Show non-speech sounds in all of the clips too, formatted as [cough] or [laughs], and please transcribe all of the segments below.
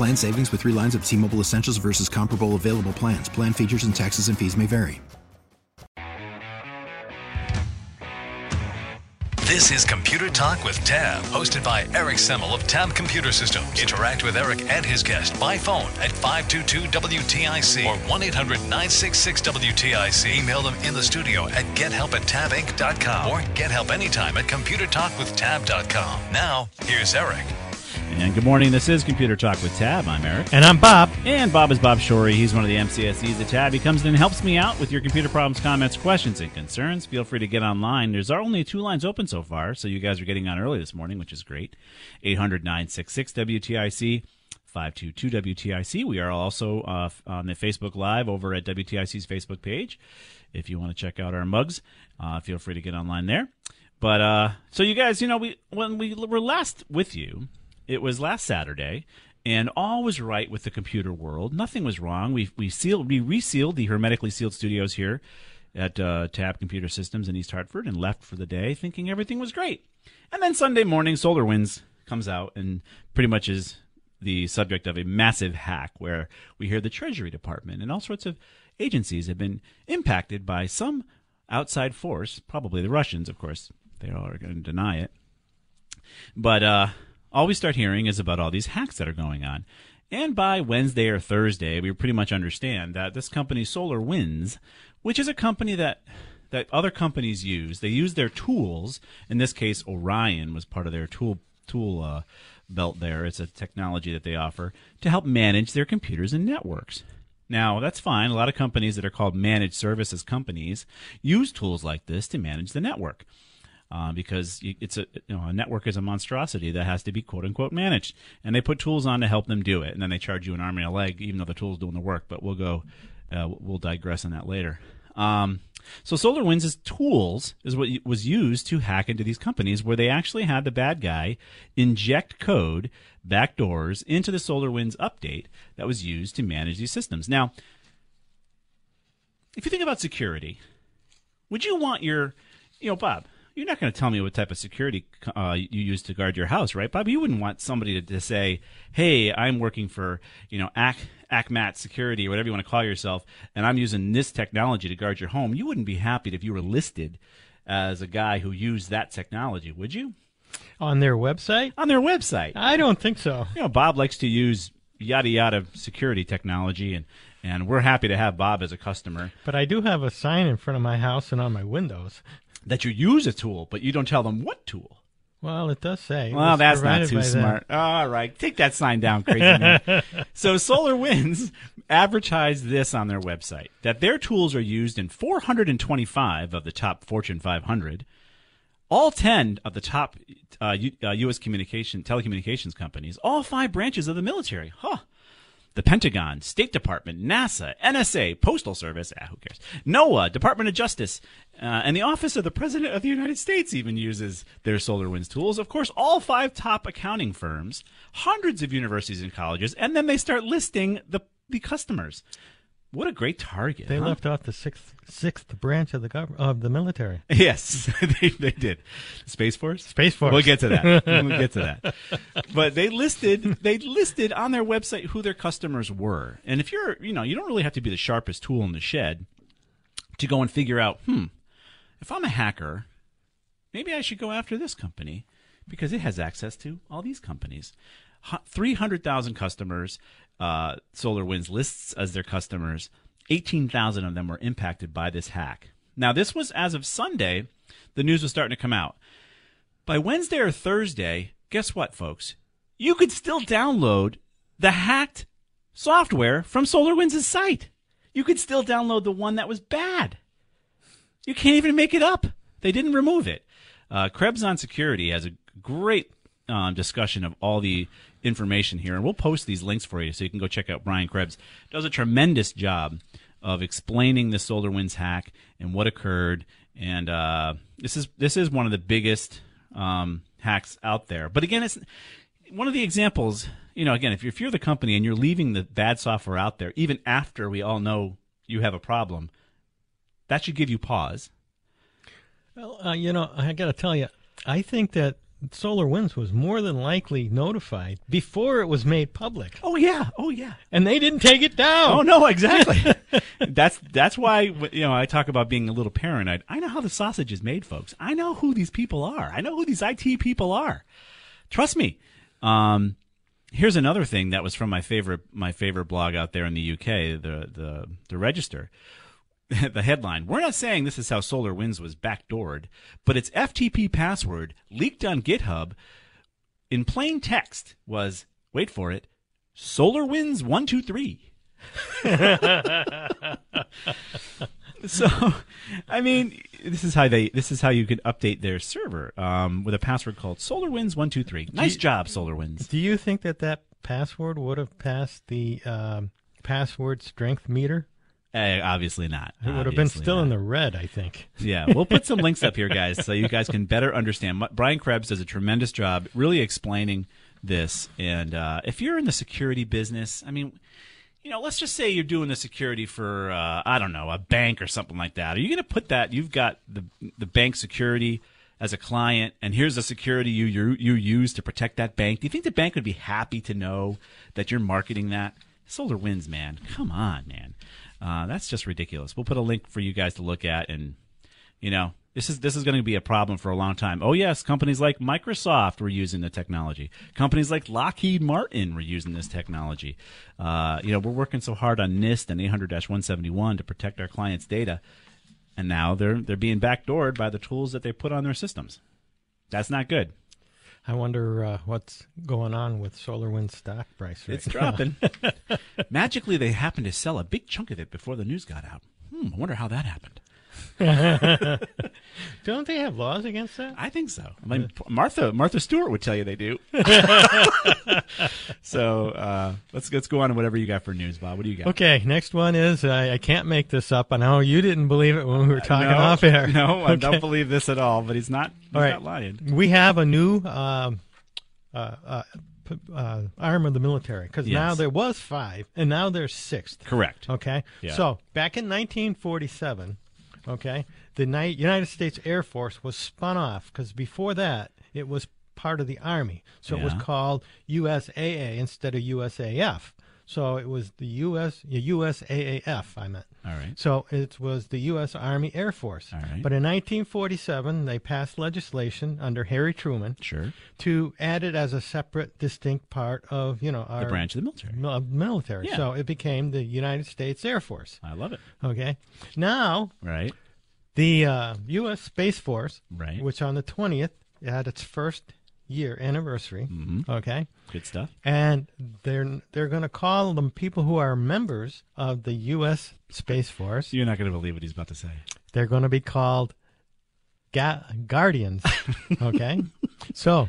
Plan savings with three lines of T Mobile Essentials versus comparable available plans. Plan features and taxes and fees may vary. This is Computer Talk with Tab, hosted by Eric Semmel of Tab Computer Systems. Interact with Eric and his guest by phone at 522-WTIC or 1-800-966-WTIC. Email them in the studio at gethelp at tabinc.com or get help anytime at computertalkwithtab.com. Now, here's Eric. And good morning. This is Computer Talk with Tab. I'm Eric. And I'm Bob. And Bob is Bob Shorey. He's one of the MCSEs at Tab. He comes in and helps me out with your computer problems, comments, questions, and concerns. Feel free to get online. There's only two lines open so far, so you guys are getting on early this morning, which is great. 800 966 WTIC. 522 WTIC. We are also uh, on the Facebook Live over at WTIC's Facebook page. If you want to check out our mugs, uh, feel free to get online there. But uh, so you guys, you know, we when we were last with you, it was last Saturday, and all was right with the computer world. Nothing was wrong. We we sealed, we resealed the hermetically sealed studios here at uh, Tab Computer Systems in East Hartford, and left for the day, thinking everything was great. And then Sunday morning, Solar Winds comes out and pretty much is the subject of a massive hack where we hear the Treasury Department and all sorts of agencies have been impacted by some outside force, probably the Russians, of course. They all are going to deny it. But uh, all we start hearing is about all these hacks that are going on. And by Wednesday or Thursday, we pretty much understand that this company, Solar Winds, which is a company that that other companies use, they use their tools. In this case, Orion was part of their tool tool uh, belt. There, it's a technology that they offer to help manage their computers and networks. Now, that's fine. A lot of companies that are called managed services companies use tools like this to manage the network uh, because it's a you know a network is a monstrosity that has to be quote unquote managed, and they put tools on to help them do it, and then they charge you an arm and a leg, even though the tool's doing the work. But we'll go, uh, we'll digress on that later. Um, so SolarWinds' tools is what was used to hack into these companies, where they actually had the bad guy inject code backdoors into the SolarWinds update that was used to manage these systems. Now, if you think about security, would you want your, you know, Bob? You're not going to tell me what type of security uh, you use to guard your house, right, Bob? You wouldn't want somebody to, to say, "Hey, I'm working for you know Ac- ACMAT Security or whatever you want to call yourself, and I'm using this technology to guard your home." You wouldn't be happy if you were listed as a guy who used that technology, would you? On their website? On their website. I don't think so. You know, Bob likes to use yada yada security technology and and we're happy to have Bob as a customer. But I do have a sign in front of my house and on my windows that you use a tool, but you don't tell them what tool. Well, it does say. It well, that's not too smart. Them. All right, take that sign down, crazy man. [laughs] so, Solar Winds advertised this on their website that their tools are used in 425 of the top Fortune 500, all 10 of the top uh, U- uh, U.S. communication telecommunications companies, all five branches of the military. Huh the Pentagon, State Department, NASA, NSA, Postal Service, ah, who cares? NOAA, Department of Justice, uh, and the Office of the President of the United States even uses their SolarWinds tools. Of course, all five top accounting firms, hundreds of universities and colleges, and then they start listing the, the customers. What a great target! They huh? left off the sixth sixth branch of the gov- of the military. [laughs] Yes, [laughs] they, they did. Space Force. Space Force. We'll get to that. [laughs] we'll get to that. But they listed they listed on their website who their customers were, and if you're you know you don't really have to be the sharpest tool in the shed to go and figure out hmm if I'm a hacker maybe I should go after this company because it has access to all these companies. 300,000 customers uh, SolarWinds lists as their customers. 18,000 of them were impacted by this hack. Now, this was as of Sunday, the news was starting to come out. By Wednesday or Thursday, guess what, folks? You could still download the hacked software from SolarWinds' site. You could still download the one that was bad. You can't even make it up. They didn't remove it. Uh, Krebs on Security has a great um, discussion of all the information here, and we'll post these links for you so you can go check out Brian Krebs. Does a tremendous job of explaining the SolarWinds hack and what occurred. And uh, this is this is one of the biggest um, hacks out there. But again, it's one of the examples. You know, again, if you're, if you're the company and you're leaving the bad software out there, even after we all know you have a problem, that should give you pause. Well, uh, you know, I got to tell you, I think that Solar Winds was more than likely notified before it was made public, Oh yeah, oh yeah. and they didn't take it down. Oh no, exactly. [laughs] that's that's why you know I talk about being a little paranoid. I know how the sausage is made, folks. I know who these people are. I know who these IT people are. Trust me. Um, here's another thing that was from my favorite my favorite blog out there in the UK, the the the Register. [laughs] the headline: We're not saying this is how Solar Winds was backdoored, but its FTP password leaked on GitHub in plain text was wait for it, Solar Winds one two three. [laughs] so, I mean, this is how they this is how you can update their server um, with a password called SolarWinds one two three. Nice job, SolarWinds. Do you think that that password would have passed the um, password strength meter? Uh, obviously not. It would have been still not. in the red, I think. Yeah, we'll put some links up here, [laughs] guys, so you guys can better understand. Brian Krebs does a tremendous job really explaining this. And uh, if you're in the security business, I mean, you know, let's just say you're doing the security for, uh, I don't know, a bank or something like that. Are you going to put that? You've got the the bank security as a client, and here's the security you you you use to protect that bank. Do you think the bank would be happy to know that you're marketing that? Solar Winds, man. Come on, man. Uh, that's just ridiculous. We'll put a link for you guys to look at, and you know, this is this is going to be a problem for a long time. Oh yes, companies like Microsoft were using the technology. Companies like Lockheed Martin were using this technology. Uh, you know, we're working so hard on NIST and 800-171 to protect our clients' data, and now they're they're being backdoored by the tools that they put on their systems. That's not good. I wonder uh, what's going on with SolarWinds stock price right It's now. dropping. [laughs] Magically, they happened to sell a big chunk of it before the news got out. Hmm, I wonder how that happened. [laughs] Don't they have laws against that? I think so. I mean, Martha Martha Stewart would tell you they do. [laughs] so uh, let's let's go on to whatever you got for news, Bob. What do you got? Okay, next one is I, I can't make this up. I know you didn't believe it when we were talking no, off air. No, I Okay. don't believe this at all. But he's not. He's All right. not lying. We have a new um, uh, uh, uh, arm of the military because Yes. now there was five and now there's six. Correct. Okay, Yeah. so back in 1947, okay, the United States Air Force was spun off because before that it was part of the Army, so it was called USAA instead of USAF. So it was the US USAAF. I meant. All right. So it was the U.S. Army Air Force. All right. But in 1947, they passed legislation under Harry Truman Sure. to add it as a separate, distinct part of you know our The branch of the military. mil- military. Yeah. So it became the United States Air Force. I love it. Okay. Now Right. The uh, U.S. Space Force, Right. which on the 20th had its first year anniversary. Mhm. Okay. Good stuff. And they're they're going to call them people who are members of the U.S. Space Force. You're not going to believe what he's about to say. They're going to be called ga- Guardians. [laughs] Okay. so,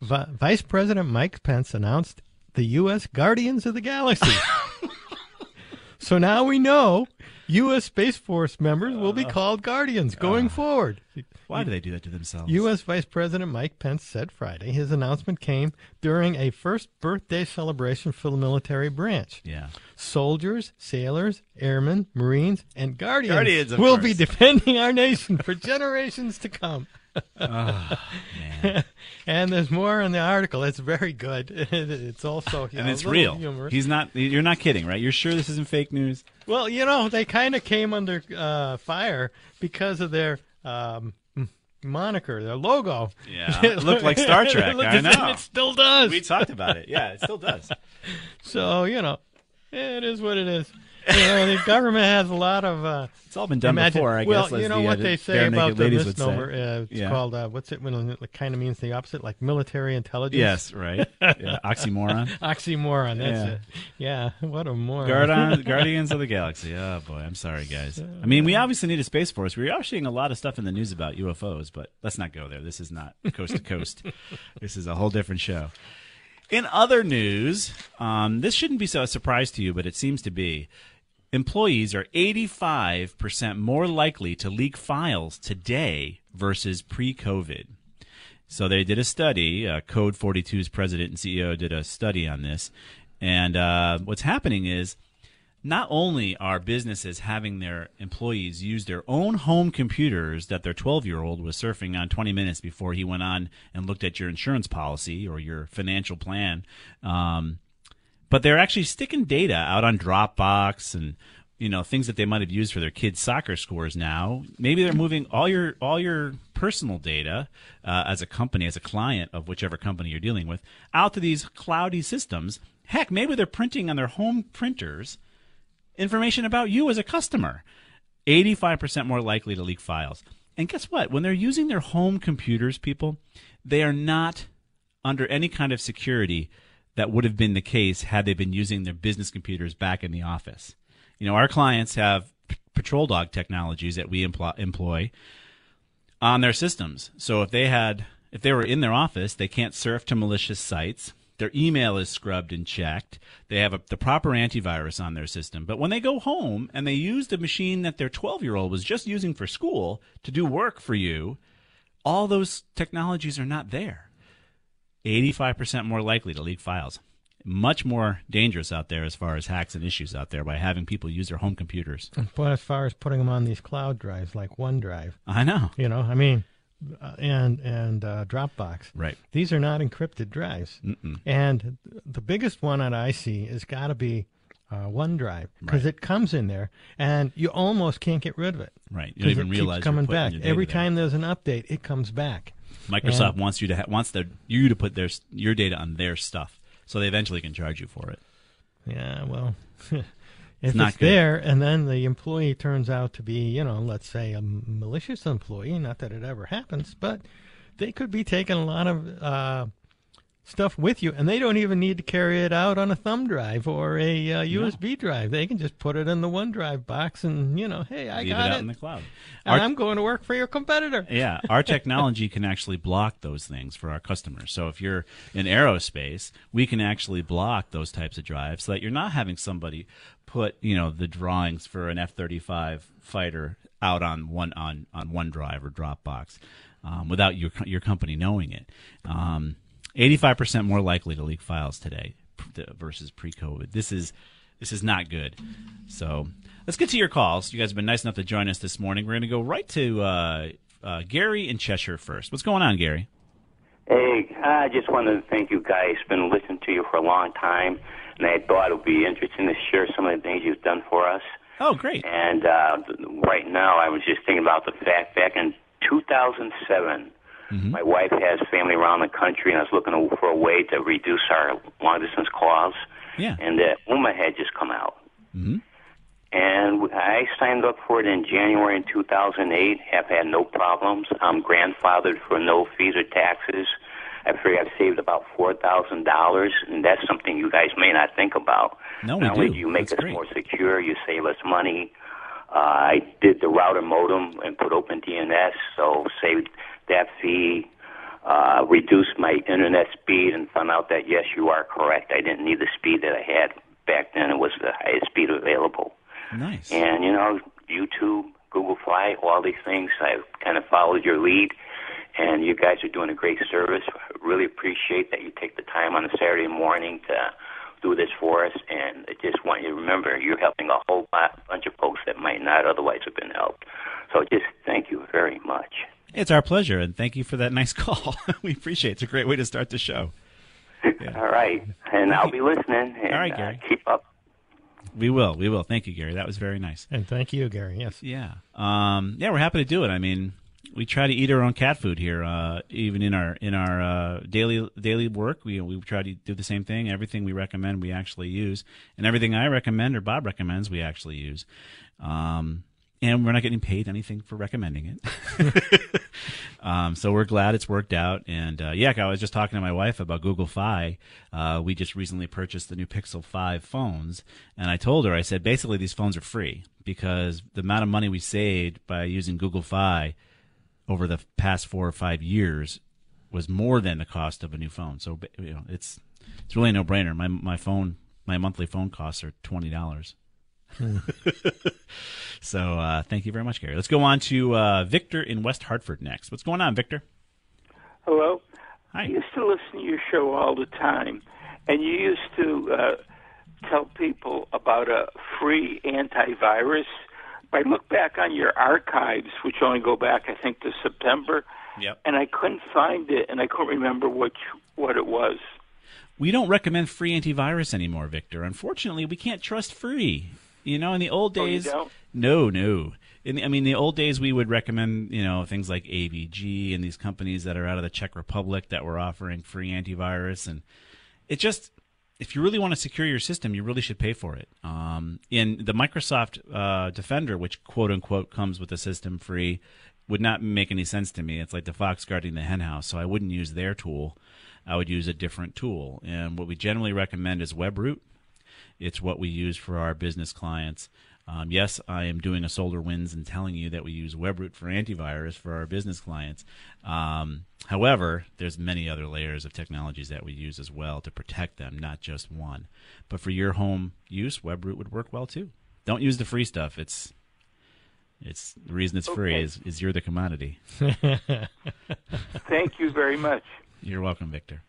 Vi- Vice President Mike Pence announced the U.S. Guardians of the Galaxy. [laughs] so now we know U.S. Space Force members will be uh. called Guardians going uh. forward. Why do they do that to themselves? U.S. Vice President Mike Pence said Friday his announcement came during a first birthday celebration for the military branch. Yeah. Soldiers, sailors, airmen, Marines, and Guardians, Guardians will course. be defending our nation for generations to come. Man. [laughs] And there's more in the article. It's very good. [laughs] It's also you and know, it's real. He's not. You're not kidding, right? You're sure this isn't fake news? Well, you know, they kind of came under uh, fire because of their um, moniker, their logo. Yeah. It looked like Star [laughs] Trek. I know. It still does. We talked about it. Yeah, it still does. So you know, it is what it is. You know, the government has a lot of. Uh, It's all been done imagine- before, I well, guess. as you know the, what uh, they say about the misnomer. Uh, it's Yeah. called uh, what's it when it kind of means the opposite, like military intelligence. Yes, right. Yeah, [laughs] oxymoron. Oxymoron. That's Yeah. it. Yeah. What a moron. Guardian, [laughs] Guardians of the Galaxy. Oh boy, I'm sorry, guys. I mean, we obviously need a space force. We are seeing a lot of stuff in the news about UFOs, but let's not go there. This is not coast to coast. [laughs] This is a whole different show. In other news, um, this shouldn't be so a surprise to you, but it seems to be. Employees are 85% more likely to leak files today versus pre-COVID. So they did a study. Uh, Code 42's president and CEO did a study on this, and uh, what's happening is not only are businesses having their employees use their own home computers that their 12 year old was surfing on 20 minutes before he went on and looked at your insurance policy or your financial plan, um, but they're actually sticking data out on Dropbox and you know things that they might have used for their kids' soccer scores. Now, maybe they're moving all your all your personal data uh, as a company, as a client of whichever company you're dealing with, out to these cloudy systems. Heck, maybe they're printing on their home printers information about you as a customer. 85% more likely to leak files. And guess what? When they're using their home computers, people, they are not under any kind of security that would have been the case had they been using their business computers back in the office. You know, our clients have p- patrol dog technologies that we employ, employ on their systems. So if they had, if they were in their office, they can't surf to malicious sites. Their email is scrubbed and checked. They have a, the proper antivirus on their system. But when they go home and they use the machine that their 12 year old was just using for school to do work for you, all those technologies are not there. 85% more likely to leak files. Much more dangerous out there as far as hacks and issues out there by having people use their home computers. But as far as putting them on these cloud drives like OneDrive, I know. you know, I mean, uh, and and uh, Dropbox. Right. These are not encrypted drives. And the biggest one that I see has got to be uh, OneDrive because it comes in there and you almost can't get rid of it. Right. You don't even it realize keeps coming back. Every time there's an update, it comes back. Microsoft And- wants you to ha- wants their you to put their your data on their stuff, so they eventually can charge you for it. Yeah, well, [laughs] if it's, not good. there and then the employee turns out to be, you know, let's say a malicious employee, not that it ever happens, but they could be taking a lot of uh, stuff with you and they don't even need to carry it out on a thumb drive or a uh, USB drive. They can just put it in the OneDrive box and, you know, hey, I Leave got it it. out in the cloud. and Our- I'm going to work for your competitor. yeah, our [laughs] technology can actually block those things for our customers. So if you're in aerospace, we can actually block those types of drives so that you're not having somebody put, you know, the drawings for an F-35 fighter out on one on on OneDrive or Dropbox um, without your your company knowing it. Um, 85% more likely to leak files today versus pre-COVID. This is this is not good. So let's get to your calls. You guys have been nice enough to join us this morning. We're going to go right to uh, uh, Gary in Cheshire first. What's going on, Gary? Hey, I just wanted to thank you guys. Been listening to you for a long time, and I thought it would be interesting to share some of the things you've done for us. Oh, great. And uh, right now, I was just thinking about the fact back in 2007, my wife has family around the country, and I was looking for a way to reduce our long distance calls. Yeah. And the Ooma had just come out. Mm-hmm. And I signed up for it in January in 2008. Have had no problems. I'm grandfathered for no fees or taxes. I figure I've saved about four thousand dollars, and that's something you guys may not think about. No, we not only do. do you make That's us great. more secure, you save us money. Uh, I did the router modem and put open DNS, so saved that fee. Uh, reduced my internet speed and found out that yes, you are correct. I didn't need the speed that I had back then. It was the highest speed available. Nice. And you know, YouTube, Google Fi, all these things. I've kind of followed your lead, and you guys are doing a great service. Really appreciate that you take the time on a Saturday morning to do this for us. And I just want you to remember, you're helping a whole lot, bunch of folks that might not otherwise have been helped. So just thank you very much. It's our pleasure, and thank you for that [laughs] nice call. [laughs] we appreciate it. It's a great way to start the show. [laughs] All right, and I'll be listening. And, All right, uh, Gary. keep up. We will. We will. Thank you, Gary. That was very nice. And thank you, Gary. Yes. Yeah. Um, yeah, we're happy to do it. I mean, we try to eat our own cat food here. Uh, even in our in our uh, daily daily work, we we try to do the same thing. Everything we recommend, we actually use, and everything I recommend or Bob recommends, we actually use. Um, and we're not getting paid anything for recommending it. [laughs] um, so we're glad it's worked out. And uh, yeah, I was just talking to my wife about Google Fi. Uh, we just recently purchased the new Pixel 5 phones, and I told her, I said, basically these phones are free because the amount of money we saved by using Google Fi over the past four or five years was more than the cost of a new phone. So you know, it's it's really a no brainer. My my phone my monthly phone costs are twenty dollars. [laughs] so uh, thank you very much, Gary. Let's go on to uh, Victor in West Hartford next. What's going on, Victor? Hello. Hi. I used to listen to your show all the time, and you used to uh, tell people about a free antivirus. I look back on your archives, which only go back, I think, to September, Yep. and I couldn't find it, and I couldn't remember what what it was. We don't recommend free antivirus anymore, Victor. Unfortunately, we can't trust free. You know, in the old Oh, days, don't? no, no. In the, I mean, the old days, we would recommend you know things like AVG and these companies that are out of the Czech Republic that were offering free antivirus, and it just if you really want to secure your system, you really should pay for it. Um, in the Microsoft uh, Defender, which quote unquote comes with the system free, would not make any sense to me. It's like the fox guarding the henhouse, so I wouldn't use their tool. I would use a different tool. And what we generally recommend is WebRoot. It's what we use for our business clients. Um, yes, I am doing a Solar Winds and telling you that we use WebRoot for antivirus for our business clients. Um, however, there's many other layers of technologies that we use as well to protect them, not just one. But for your home use, WebRoot would work well too. Don't use the free stuff. It's it's the reason it's free is, is you're the commodity. [laughs] Thank you very much. You're welcome, Victor.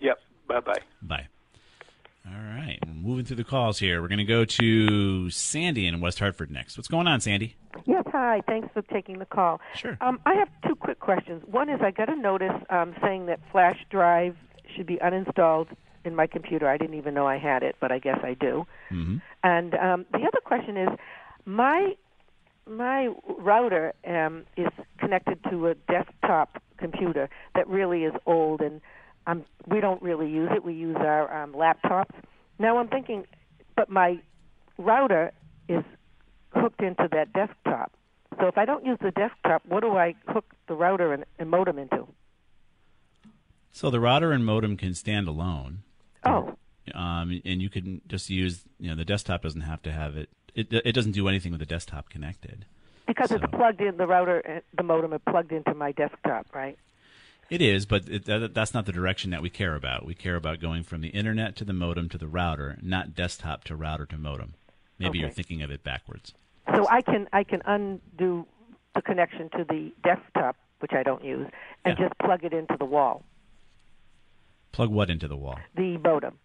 Yep. Bye bye bye. All right, we're moving through the calls here. We're going to go to Sandy in West Hartford next. What's going on, Sandy? Yes, hi. Thanks for taking the call. Sure. Um, I have two quick questions. One is I got a notice um, saying that flash drive should be uninstalled in my computer. I didn't even know I had it, but I guess I do. Mm-hmm. And um, the other question is, my my router um, is connected to a desktop computer that really is old, and um, we don't really use it. We use our um, laptops. Now I'm thinking, but my router is hooked into that desktop. So if I don't use the desktop, what do I hook the router and, and modem into? So the router and modem can stand alone, Oh, um, and you can just use. You know, the desktop doesn't have to have it. It it doesn't do anything with the desktop connected. because So- it's plugged in. The router, and the modem are plugged into my desktop, right? It is, but it, that, that's not the direction that we care about. We care about going from the internet to the modem to the router, not desktop to router to modem. Maybe you're thinking of it backwards. So I can I can undo the connection to the desktop, which I don't use, and Yeah. just plug it into the wall, Plug what into the wall? the modem.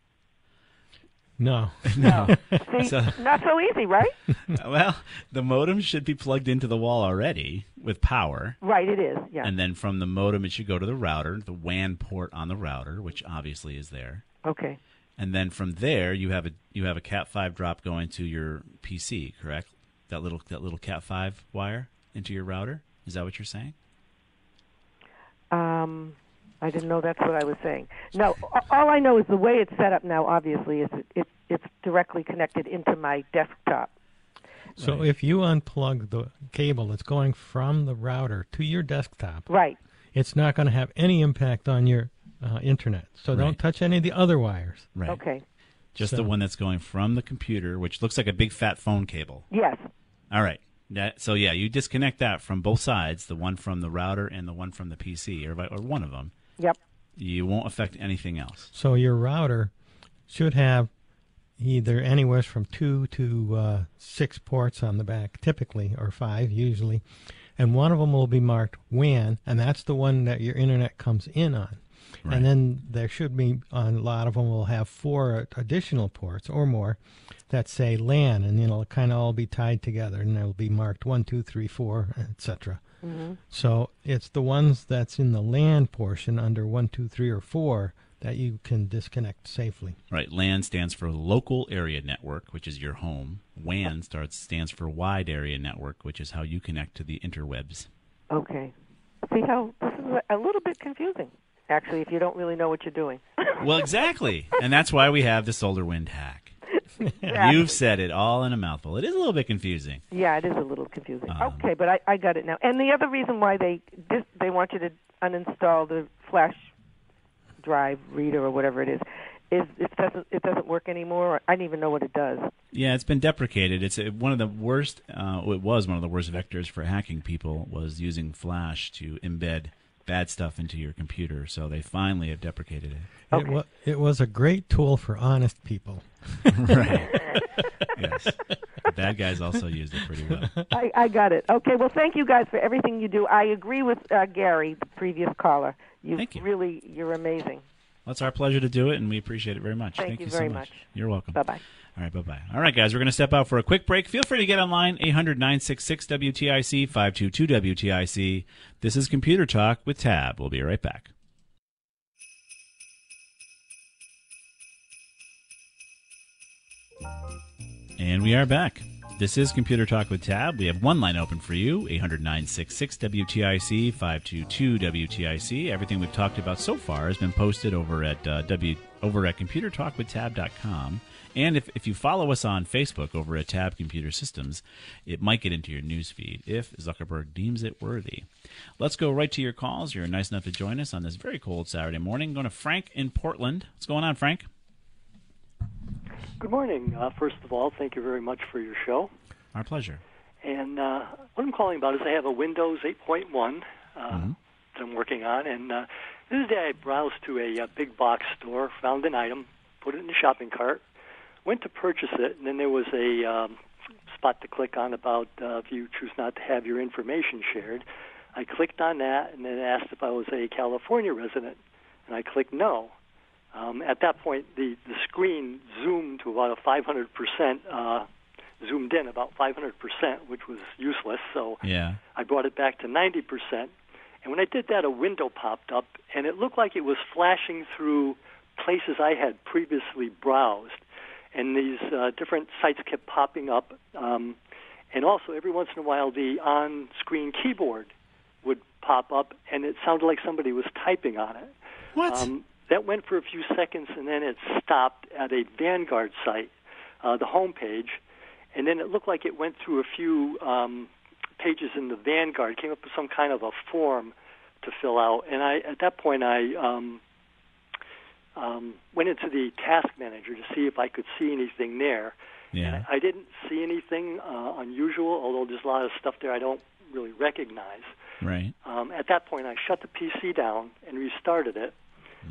No. No, [laughs] see, So- not so easy, right? [laughs] well, the modem should be plugged into the wall already with power. right, it is. Yeah. And then from the modem, it should go to the router, the WAN port on the router, which obviously is there. okay. And then from there, you have a you have a Cat five drop going to your PC, correct? That little that little Cat five wire into your router. Is that what you're saying? Um, I didn't know that's what I was saying. No, all I know is the way it's set up now. Obviously, is it, it it's directly connected into my desktop. So if you unplug the cable that's going from the router to your desktop, Right. it's not going to have any impact on your uh, internet. So Right. don't touch any of the other wires. Right. Okay. Just So- the one that's going from the computer, which looks like a big fat phone cable. Yes. All right. That, so yeah, you disconnect that from both sides, the one from the router and the one from the PC, or, or one of them. Yep. You won't affect anything else. So your router should have either anywhere from two to uh, six ports on the back, typically, or five usually, and one of them will be marked WAN, and that's the one that your internet comes in on. Right. And then there should be on a lot of them will have four additional ports or more that say LAN, and it'll kind of all be tied together, and they'll be marked one, two, three, four, etc. Mm-hmm. So it's the ones that's in the LAN portion under one, two, three, or four that you can disconnect safely. Right. LAN stands for Local Area Network, which is your home. WAN starts stands for Wide Area Network, which is how you connect to the interwebs. Okay. See how this is a little bit confusing, actually, if you don't really know what you're doing. Well, exactly, and that's why we have the solar wind hack. [laughs] You've said it all in a mouthful. It is a little bit confusing. Yeah, it is a little confusing. Um, okay, but I, I got it now. And the other reason why they this, they want you to uninstall the flash drive reader or whatever it is is it doesn't it doesn't work anymore. I don't even know what it does. Yeah, it's been deprecated. It's one of the worst. Uh, it was one of the worst vectors for hacking people was using Flash to embed bad stuff into your computer. So they finally have deprecated it. It, wa- it was a great tool for honest people. [laughs] [laughs] right. yes. The bad guys also used it pretty well. I, I got it. Okay, well, thank you guys for everything you do. I agree with uh, Gary, the previous caller. You, Thank you. really, you're amazing. Well, it's our pleasure to do it, and we appreciate it very much. Thank you so very much. much. You're welcome. Bye bye. All right, bye bye. All right, guys, we're going to step out for a quick break. Feel free to get online, 800 966 WTIC 522 WTIC. This is Computer Talk with Tab. We'll be right back. And we are back. This is Computer Talk with Tab. We have one line open for you, 800 966 WTIC 522 WTIC. Everything we've talked about so far has been posted over at uh, W over at computertalkwithtab.com. And if, if you follow us on Facebook over at Tab Computer Systems, it might get into your newsfeed if Zuckerberg deems it worthy. Let's go right to your calls. You're nice enough to join us on this very cold Saturday morning. Going to Frank in Portland. What's going on, Frank? Good morning. Uh, first of all, thank you very much for your show. Our pleasure. And uh, what I'm calling about is I have a Windows 8.1 uh, Mhm. that I'm working on, and uh, this day I browsed to a, uh big box store, found an item, put it in the shopping cart, went to purchase it, and then there was a um, spot to click on about uh, if you choose not to have your information shared. I clicked on that, and then asked if I was a California resident, and I clicked no. Um, at that point, the, the screen zoomed to about a 500%, uh, zoomed in about 500%, which was useless. So Yeah. I brought it back to 90%. And when I did that, a window popped up, and it looked like it was flashing through places I had previously browsed. And these uh, different sites kept popping up. Um, and also, every once in a while, the on screen keyboard would pop up, and it sounded like somebody was typing on it. What? Um, that went for a few seconds, and then it stopped at a Vanguard site, uh, the home page, and then it looked like it went through a few um, pages in the Vanguard, came up with some kind of a form to fill out, and I at that point I um, um, went into the task manager to see if I could see anything there. Yeah. I didn't see anything uh, unusual, although there's a lot of stuff there I don't really recognize. Right. Um, at that point, I shut the PC down and restarted it.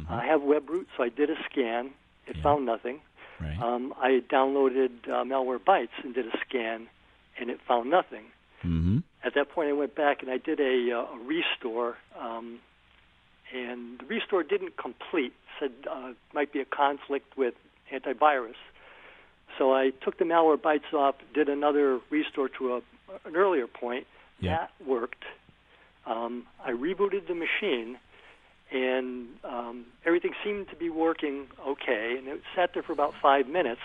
I have WebRoot, so I did a scan. It found nothing. Right. Um, I downloaded uh, Malware Bytes and did a scan, and it found nothing. Mm-hmm. At that point, I went back and I did a, uh, a restore, um, and the restore didn't complete. Said uh, might be a conflict with antivirus. So I took the malware bytes off, did another restore to a, an earlier point. Yeah. That worked. Um, I rebooted the machine, and um, everything seemed to be working okay. And it sat there for about five minutes,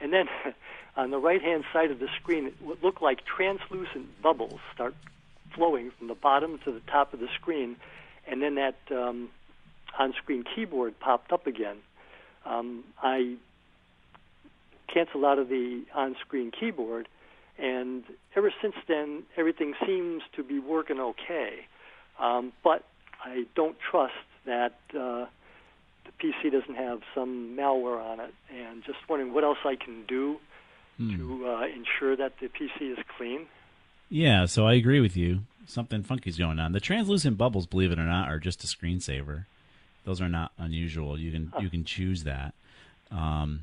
and then [laughs] on the right-hand side of the screen, it would look like translucent bubbles start flowing from the bottom to the top of the screen, and then that um, on-screen keyboard popped up again. Um, I canceled out of the on-screen keyboard, and ever since then, everything seems to be working okay. Um, but I don't trust that uh, the PC doesn't have some malware on it, and just wondering what else I can do to uh, ensure that the PC is clean. Yeah, so I agree with you. Something funky's going on. The translucent bubbles, believe it or not, are just a screensaver. Those are not unusual. You can you can choose that. Um,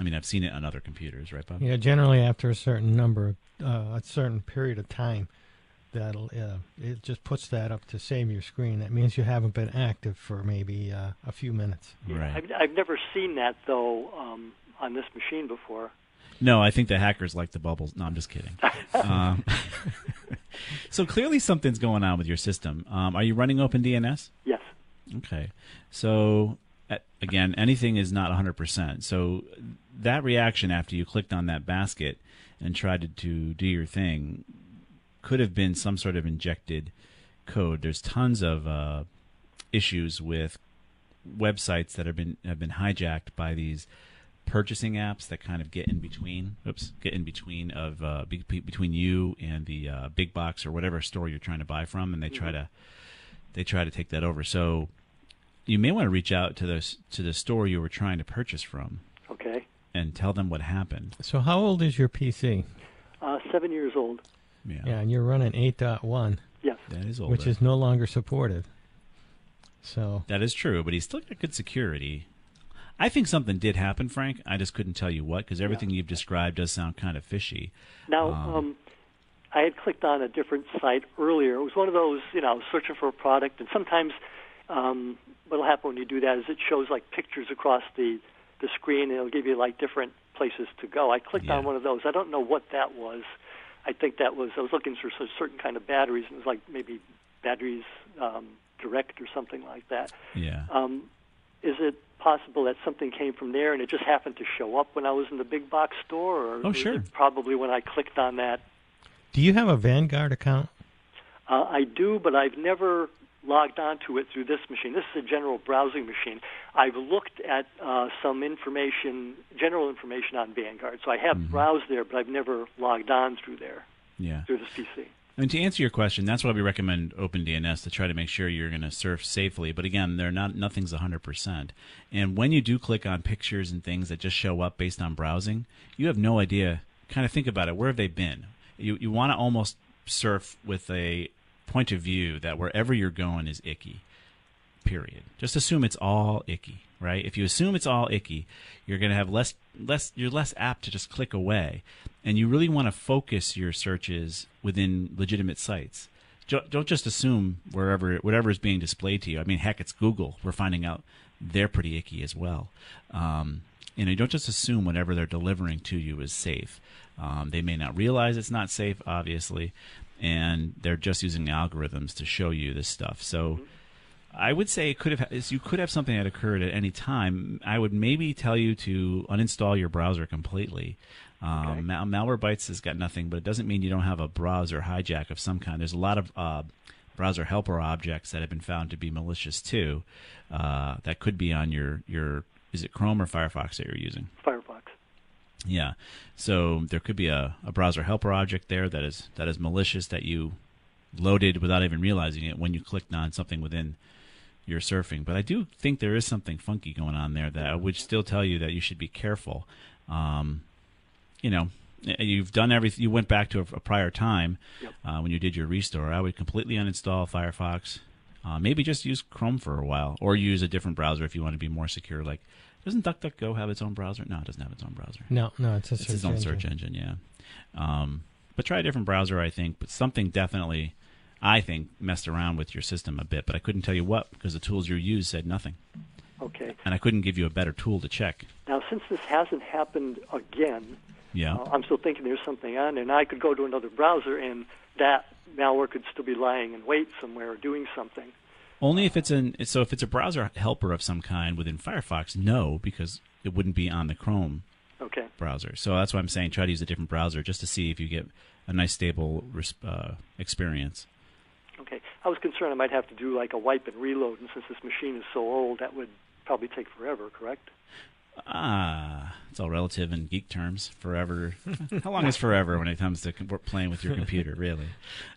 I mean, I've seen it on other computers, right, Bob? Yeah, generally after a certain number, uh, a certain period of time, that'll uh, it just puts that up to save your screen. That means you haven't been active for maybe uh, a few minutes. Right. I've, I've never seen that though um, on this machine before. No, I think the hackers like the bubbles. No, I'm just kidding. [laughs] um, [laughs] so clearly something's going on with your system. Um, are you running OpenDNS? Yes. Okay. So again, anything is not 100%. So that reaction after you clicked on that basket and tried to, to do your thing could have been some sort of injected code. There's tons of uh, issues with websites that have been have been hijacked by these purchasing apps that kind of get in between. Oops, get in between of uh, be, between you and the uh, big box or whatever store you're trying to buy from, and they try to they try to take that over. So you may want to reach out to the to the store you were trying to purchase from Okay. and tell them what happened. So how old is your PC? Uh, seven years old. Yeah, Yeah, and you're running 8.1, Yes. that is older. which is no longer supported. So That is true, but he's still got good security. I think something did happen, Frank. I just couldn't tell you what because everything you've described does sound kind of fishy. Now, Um, um, I had clicked on a different site earlier. It was one of those, you know, I was searching for a product, and sometimes um, what'll happen when you do that is it shows like pictures across the the screen, and it'll give you like different places to go. I clicked Yeah. on one of those. I don't know what that was. I think that was I was looking for a certain kind of batteries, and it was like maybe batteries um, direct or something like that. Yeah. Um, is it possible that something came from there and it just happened to show up when I was in the big box store? Or Oh, sure. probably when I clicked on that. do you have a Vanguard account? Uh, I do, but I've never logged onto it through this machine. This is a general browsing machine. I've looked at uh, some information, general information on Vanguard, so I have Mm-hmm. browsed there, but I've never logged on through there Yeah. through this PC. I mean, to answer your question, that's why we recommend OpenDNS to try to make sure you're going to surf safely. But again, they're not nothing's 100%. And when you do click on pictures and things that just show up based on browsing, you have no idea. Kind of think about it. Where have they been? You you want to almost surf with a point of view that wherever you're going is icky. Period. Just assume it's all icky, right? If you assume it's all icky, you're going to have less less you're less apt to just click away. And you really want to focus your searches within legitimate sites. Don't just assume wherever whatever is being displayed to you. I mean, heck, it's Google. We're finding out they're pretty icky as well. Um, you know, don't just assume whatever they're delivering to you is safe. Um, they may not realize it's not safe, obviously, and they're just using algorithms to show you this stuff. So. I would say it could have you could have something that occurred at any time. I would maybe tell you to uninstall your browser completely. Um, Mal- Malwarebytes has got nothing, but it doesn't mean you don't have a browser hijack of some kind. There's a lot of uh, browser helper objects that have been found to be malicious too. Uh, that could be on your your is it Chrome or Firefox that you're using? Firefox. Yeah. So there could be a, a browser helper object there that is that is malicious that you loaded without even realizing it when you clicked on something within your surfing. But I do think there is something funky going on there that I would still tell you that you should be careful. Um, you know, you've done everything. You went back to a, a prior time uh, when you did your restore. I would completely uninstall Firefox. Uh, maybe just use Chrome for a while, or use a different browser if you want to be more secure. Like, doesn't DuckDuckGo have its own browser? No, it doesn't have its own browser. No, no, it's a it's search its own engine. search engine. Yeah, um, but try a different browser, I think. But something definitely, I think, messed around with your system a bit. But I couldn't tell you what because the tools you used said nothing, Okay. and I couldn't give you a better tool to check. Now, since this hasn't happened again, Yeah. uh, I'm still thinking there's something on and I could go to another browser, and that malware could still be lying in wait somewhere or doing something. Only if it's an so if it's a browser helper of some kind within Firefox, no, because it wouldn't be on the Chrome Okay. browser. So that's why I'm saying try to use a different browser just to see if you get a nice stable uh, experience. Okay. I was concerned I might have to do like a wipe and reload, and since this machine is so old, that would probably take forever, correct? Ah, it's all relative in geek terms. Forever. [laughs] How long is forever when it comes to playing with your computer? Really,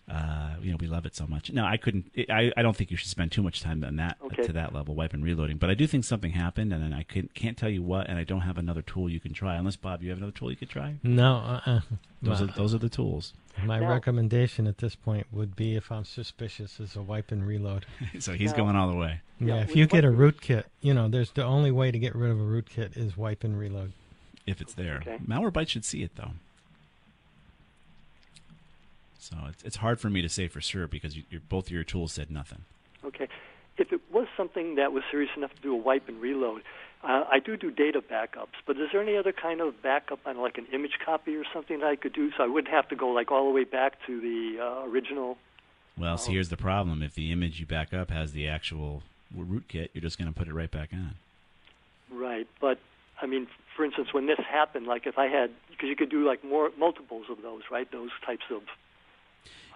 uh, you know, we love it so much. No, I couldn't. I, I don't think you should spend too much time on that Okay. to that level, wipe and reloading. But I do think something happened, and then I can, can't tell you what, and I don't have another tool you can try. Unless Bob, you have another tool you could try. No, uh-uh. Those are those are the tools. My Now- recommendation at this point would be, if I'm suspicious, is a wipe and reload. [laughs] so he's Now- going all the way. Yeah, Yeah, if you get a wipe- rootkit, you know, there's the only way to get rid of a rootkit is wipe and reload. if it's there. Okay. Malwarebytes should see it though. So it's it's hard for me to say for sure because you, your both of your tools said nothing. Okay. If it was something that was serious enough to do a wipe and reload, uh, I do do data backups, but is there any other kind of backup on like an image copy or something that I could do so I wouldn't have to go like all the way back to the uh, original? Well, see, here's the problem: if the image you back up has the actual rootkit, you're just going to put it right back on. Right, but I mean, for instance, when this happened, like if I had, because you could do like more multiples of those, right? Those types of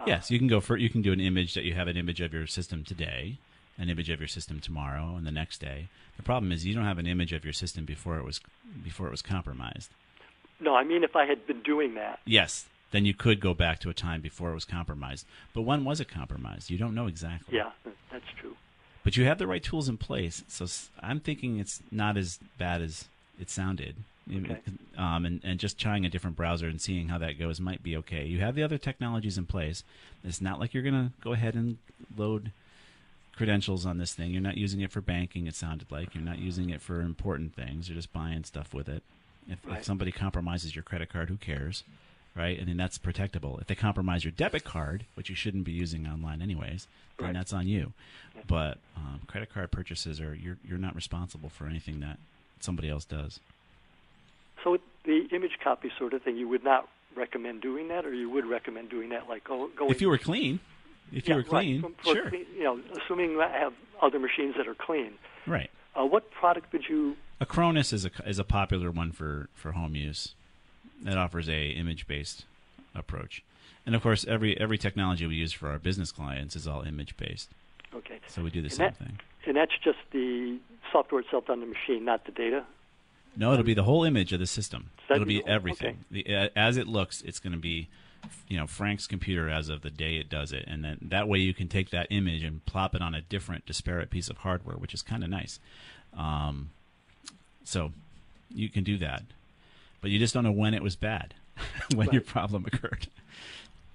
yes, you can go for you can do an image that you have an image of your system today, an image of your system tomorrow, and the next day. The problem is you don't have an image of your system before it was before it was compromised. No, I mean if I had been doing that. Yes, then you could go back to a time before it was compromised. But when was it compromised? You don't know exactly. Yeah, that's true. But you have the right tools in place, so I'm thinking it's not as bad as it sounded. Okay. Um, and, and just trying a different browser and seeing how that goes might be okay. You have the other technologies in place. It's not like you're going to go ahead and load credentials on this thing. You're not using it for banking, it sounded like. You're not using it for important things. You're just buying stuff with it. If, Right. if somebody compromises your credit card, who cares? Right? And then that's protectable. If they compromise your debit card, which you shouldn't be using online anyways, then Right. that's on you. But um, credit card purchases are you're you're not responsible for anything that somebody else does. So the image copy sort of thing, you would not recommend doing that, or you would recommend doing that, like go, going. If you were clean, if you Yeah, were clean, right. For- for sure, clean- you know, assuming I have other machines that are clean. right. Uh, what product would you? Acronis is a is a popular one for, for home use. It offers a image based approach, and of course every every technology we use for our business clients is all image based. Okay. So we do the And same that- thing. And that's just the software itself on the machine, not the data. No, it'll be the whole image of the system. That'd It'll be be the everything. The, uh, as it looks, it's going to be, you know, Frank's computer as of the day it does it, and then that way you can take that image and plop it on a different, disparate piece of hardware, which is kind of nice. Um, so you can do that, but you just don't know when it was bad, [laughs] when your problem occurred.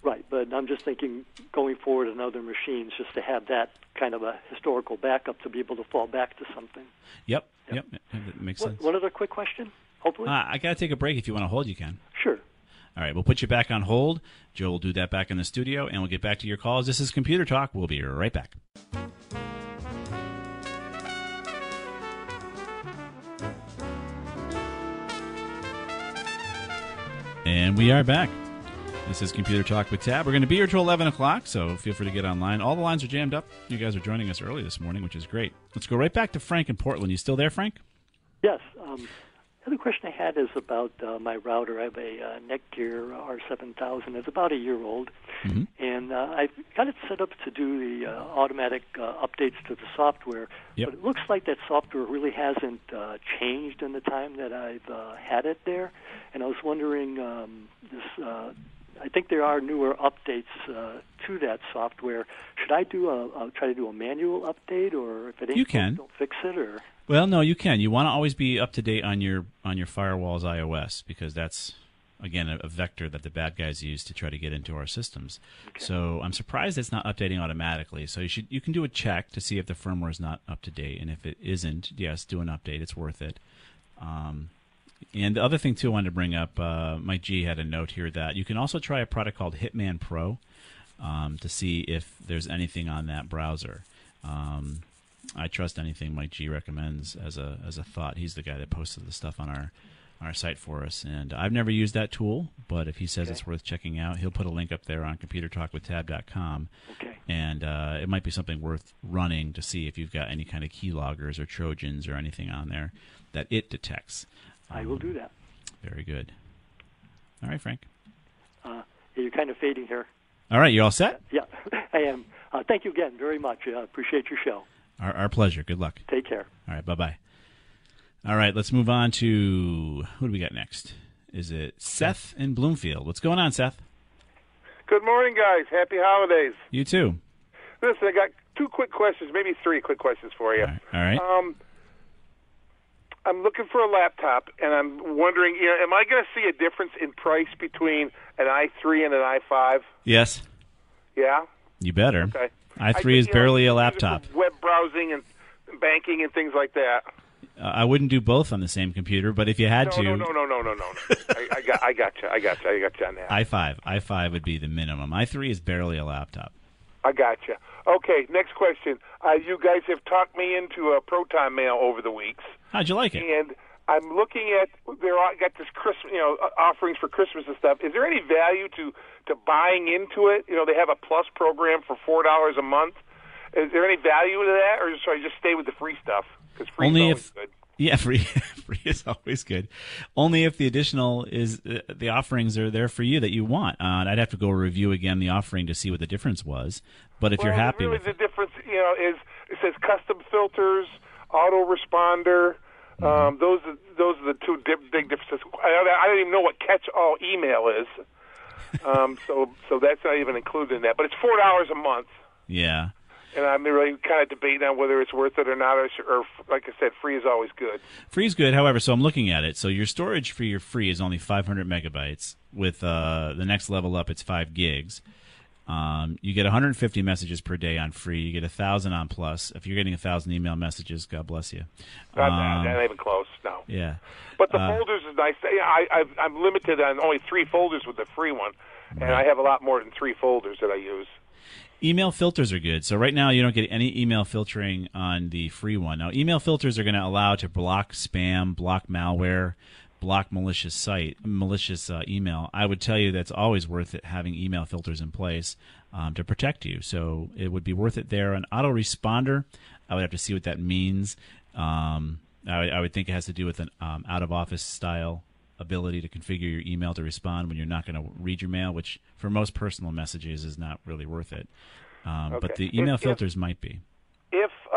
Right, but I'm just thinking going forward on other machines, just to have that kind of a historical backup to be able to fall back to something. Yep, yep, that makes One- sense. One other quick question, hopefully. Uh, I got to take a break. If you want to hold, you can. sure. All right, we'll put you back on hold. Joe will do that back in the studio, and we'll get back to your calls. This is Computer Talk. We'll be right back. And we are back. This is Computer Talk with Tab. We're going to be here till 11 o'clock, so feel free to get online. All the lines are jammed up. You guys are joining us early this morning, which is great. Let's go right back to Frank in Portland. You still there, Frank? Yes. Um, the other question I had is about uh, my router. I have a uh, Netgear R7000. It's about a year old, Mhm. and uh, I've got it set up to do the uh, automatic uh, updates to the software. Yep. But it looks like that software really hasn't uh, changed in the time that I've uh, had it there. And I was wondering, um, this. Uh, I think there are newer updates uh, to that software. Should I do a, a try to do a manual update, or if it ain't You can. don't fix it, or Well, no, you can. You want to always be up to date on your on your firewall's iOS because that's again a, a vector that the bad guys use to try to get into our systems. So I'm surprised it's not updating automatically. So you should you can do a check to see if the firmware is not up to date, and if it isn't, yes, do an update. It's worth it. Um, and the other thing too, I wanted to bring up, uh, Mike G had a note here that you can also try a product called Hitman Pro um, to see if there's anything on that browser. Um, I trust anything Mike G recommends as a as a thought. He's the guy that posted the stuff on our on our site for us, and I've never used that tool, but if he says Okay. it's worth checking out, he'll put a link up there on ComputerTalkWithTab.com, okay. and uh, it might be something worth running to see if you've got any kind of keyloggers or trojans or anything on there that it detects. I will do that. Very good. All right, Frank. Uh, you're kind of fading here. All right, you all set? Yeah, [laughs] I am. Uh, thank you again very much. I uh, appreciate your show. Our, our pleasure. Good luck. Take care. All right, bye bye. All right, let's move on to who do we got next? Is it Seth in Bloomfield? What's going on, Seth? Good morning, guys. Happy holidays. You too. Listen, I got two quick questions, maybe three quick questions for you. All right. Um, I'm looking for a laptop, and I'm wondering, you know, am I going to see a difference in price between an i3 and an i5? Yes, Yeah. you better. Okay. I3 I is barely a use it for laptop. Web browsing and banking and things like that. Uh, I wouldn't do both on the same computer, but if you had no, to, no, no, no, no, no, no, no. I, I got, I got you. I got you. I got you on that. i5, i5 would be the minimum. i3 is barely a laptop. I got you. Okay. Next question. Uh, you guys have talked me into a Proton Mail over the weeks. How'd you like it? and I'm looking at they're all- got this Christmas, you know, uh, offerings for Christmas and stuff. Is there any value to to buying into it? You know, they have a plus program for four dollars a month. Is there any value to that, or should I just stay with the free stuff? Because free Only is always if good. Yeah, [laughs] free free is always good. Only if the additional is uh, the offerings are there for you that you want. Uh, I'd have to go review again the offering to see what the difference was. But if well, you're happy really with the it, difference, you know, is it says custom filters, auto responder. Mm-hmm. Um, those are, those are the two di- big differences. I, I don't even know what catch all email is. [laughs] um, so so that's not even included in that. But it's four dollars a month, yeah. and I'm really kind of debating on whether it's worth it or not. Or, or like I said, free is always good. Free is good. However, so I'm looking at it. So your storage for your free is only 500 megabytes. With uh, the next level up, it's five gigs. Um, you get 150 messages per day on free. You get a thousand on plus. If you're getting a thousand email messages, God bless you. Not, Um, not even close. No. yeah. But the Uh, folders is nice. I, I've, I'm limited on only three folders with the free one, and I have a lot more than three folders that I use. Email filters are good. So right now you don't get any email filtering on the free one. Now email filters are going to allow to block spam, block malware, block malicious site, malicious uh, email. I would tell you that's always worth it having email filters in place um, to protect you. So it would be worth it there. An autoresponder, I would have to see what that means. Um, I, would- I would think it has to do with an um, out of office style ability to configure your email to respond when you're not going to read your mail, which for most personal messages is not really worth it. Um, But the email If- if- filters might be.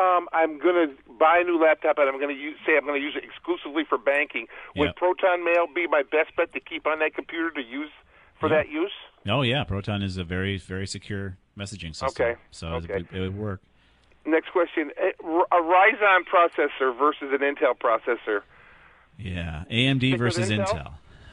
Um, I'm going to buy a new laptop and I'm going to use, say I'm going to use it exclusively for banking, would Yeah. Proton Mail be my best bet to keep on that computer to use for Yeah. that use? Oh yeah, Proton is a very very secure messaging system. Okay. So it Okay. would- it would work. Next question: A a Ryzen processor versus an Intel processor. Yeah, AMD Stick versus Intel? Intel.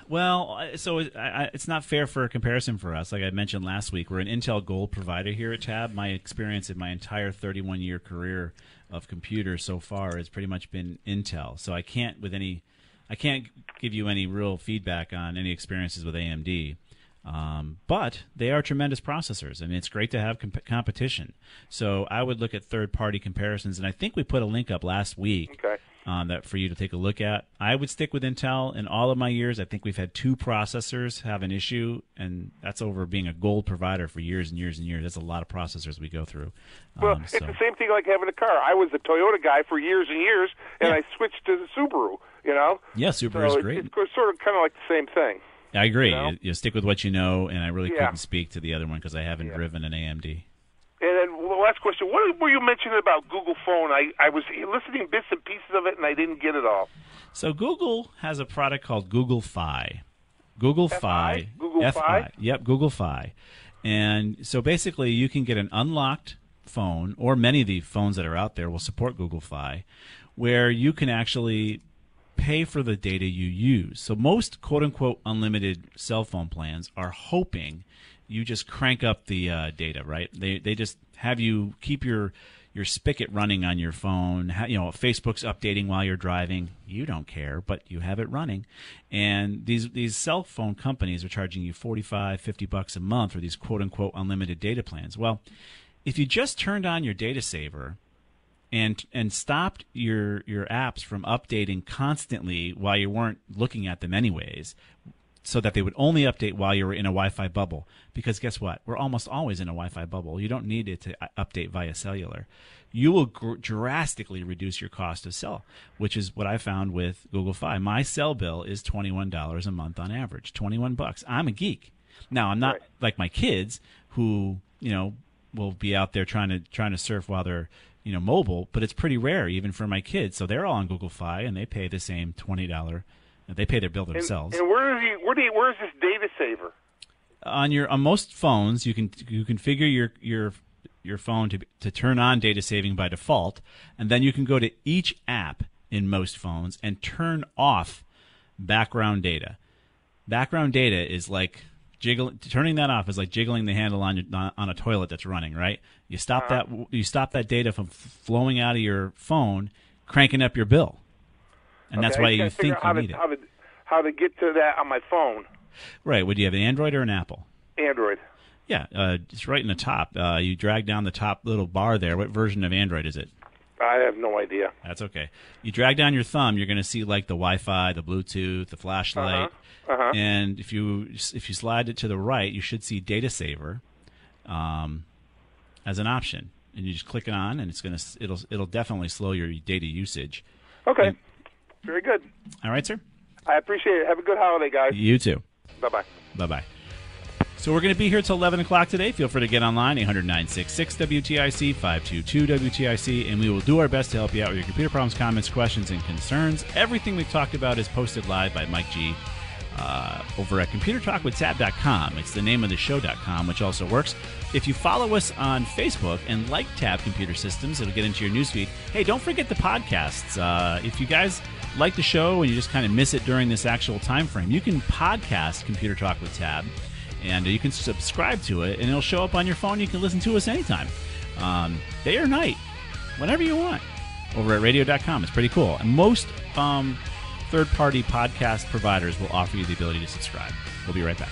Well, so I, I, it's not fair for a comparison for us. Like I mentioned last week, we're an Intel Gold provider here at Tab. My experience in my entire 31 year career of computers so far has pretty much been Intel. So I can't with any, I can't give you any real feedback on any experiences with AMD. Um, but they are tremendous processors. I mean, it's great to have comp- competition. So I would look at third party comparisons, and I think we put a link up last week Okay. Um, that for you to take a look at. I would stick with Intel. In all of my years, I think we've had two processors have an issue, and that's over being a gold provider for years and years and years. That's a lot of processors we go through. Well, Um, it's the same thing like having a car. I was a Toyota guy for years and years, and Yeah. I switched to the Subaru. You know. yeah, So Super is it's- great. It's sort of kind of like the same thing. I agree. you know? You, you stick with what you know, and I really Yeah. couldn't speak to the other one because I haven't driven an AMD. And then the last question: What were you mentioning about Google Phone? I I was listening bits and pieces of it, and I didn't get it all. So Google has a product called Google Fi. Google Fi? Google F-I. Fi? Yep, Google Fi. And so basically, you can get an unlocked phone, or many of the phones that are out there will support Google Fi, where you can actually pay for the data you use. So most quote unquote unlimited cell phone plans are hoping you just crank up the uh, data, right? They they just have you keep your your spigot running on your phone. You know, Facebook's updating while you're driving. You don't care, but you have it running. And these these cell phone companies are charging you 45, 50 bucks a month for these quote unquote unlimited data plans. Well, if you just turned on your data saver and and stopped your your apps from updating constantly while you weren't looking at them anyways so that they would only update while you were in a Wi-Fi bubble. Because guess what? We're almost always in a Wi-Fi bubble. You don't need it to uh, update via cellular. You will gr- drastically reduce your cost of cell which is what I found with Google Fi. My cell bill is $21 a month on average 21 bucks. I'm a geek. Now I'm not like my kids who you know will be out there trying to trying to surf while they're you know mobile, but it's pretty rare even for my kids. So they're all on Google Fi and they pay the same twenty dollar. They pay their bill themselves. and where is he? Where do you, Where is this data saver? on your on most phones, you can you configure your your your phone to to turn on data saving by default, and then you can go to each app in most phones and turn off background data. Background data is like jiggle turning that off is like jiggling the handle on your, on a toilet that's running, right? You stop uh-huh. that you stop that data from flowing out of your phone, cranking up your bill. And that's why you think you to, need it. How to, how to get to that on my phone, Right, would you have an Android or an Apple? Android. Yeah, uh, it's right in the top. Uh, you drag down the top little bar there. What version of Android is it? I have no idea. That's okay. You drag down your thumb, you're going to see like the Wi-Fi, the Bluetooth, the flashlight, Uh-huh. and if you if you slide it to the right, you should see Data Saver um, as an option, and you just click it on, and it's going to it'll it'll definitely slow your data usage. Okay. And, Very good. All right, sir. I appreciate it. Have a good holiday, guys. You too. Bye bye. Bye bye. So we're going to be here till 11 o'clock today. Feel free to get online, 800 WTIC, 522 WTIC, and we will do our best to help you out with your computer problems, comments, questions, and concerns. Everything we've talked about is posted live by Mike G uh, over at computertalkwithtab.com. It's the name of the show.com, which also works. If you follow us on Facebook and like Tab Computer Systems, it'll get into your newsfeed. Hey, don't forget the podcasts. Uh, if you guys like the show and you just kind of miss it during this actual time frame, you can podcast Computer Talk with Tab and you can subscribe to it, and it'll show up on your phone. You can listen to us anytime, um, day or night, whenever you want, over at radio.com. It's pretty cool. And most um, third party podcast providers will offer you the ability to subscribe. We'll be right back.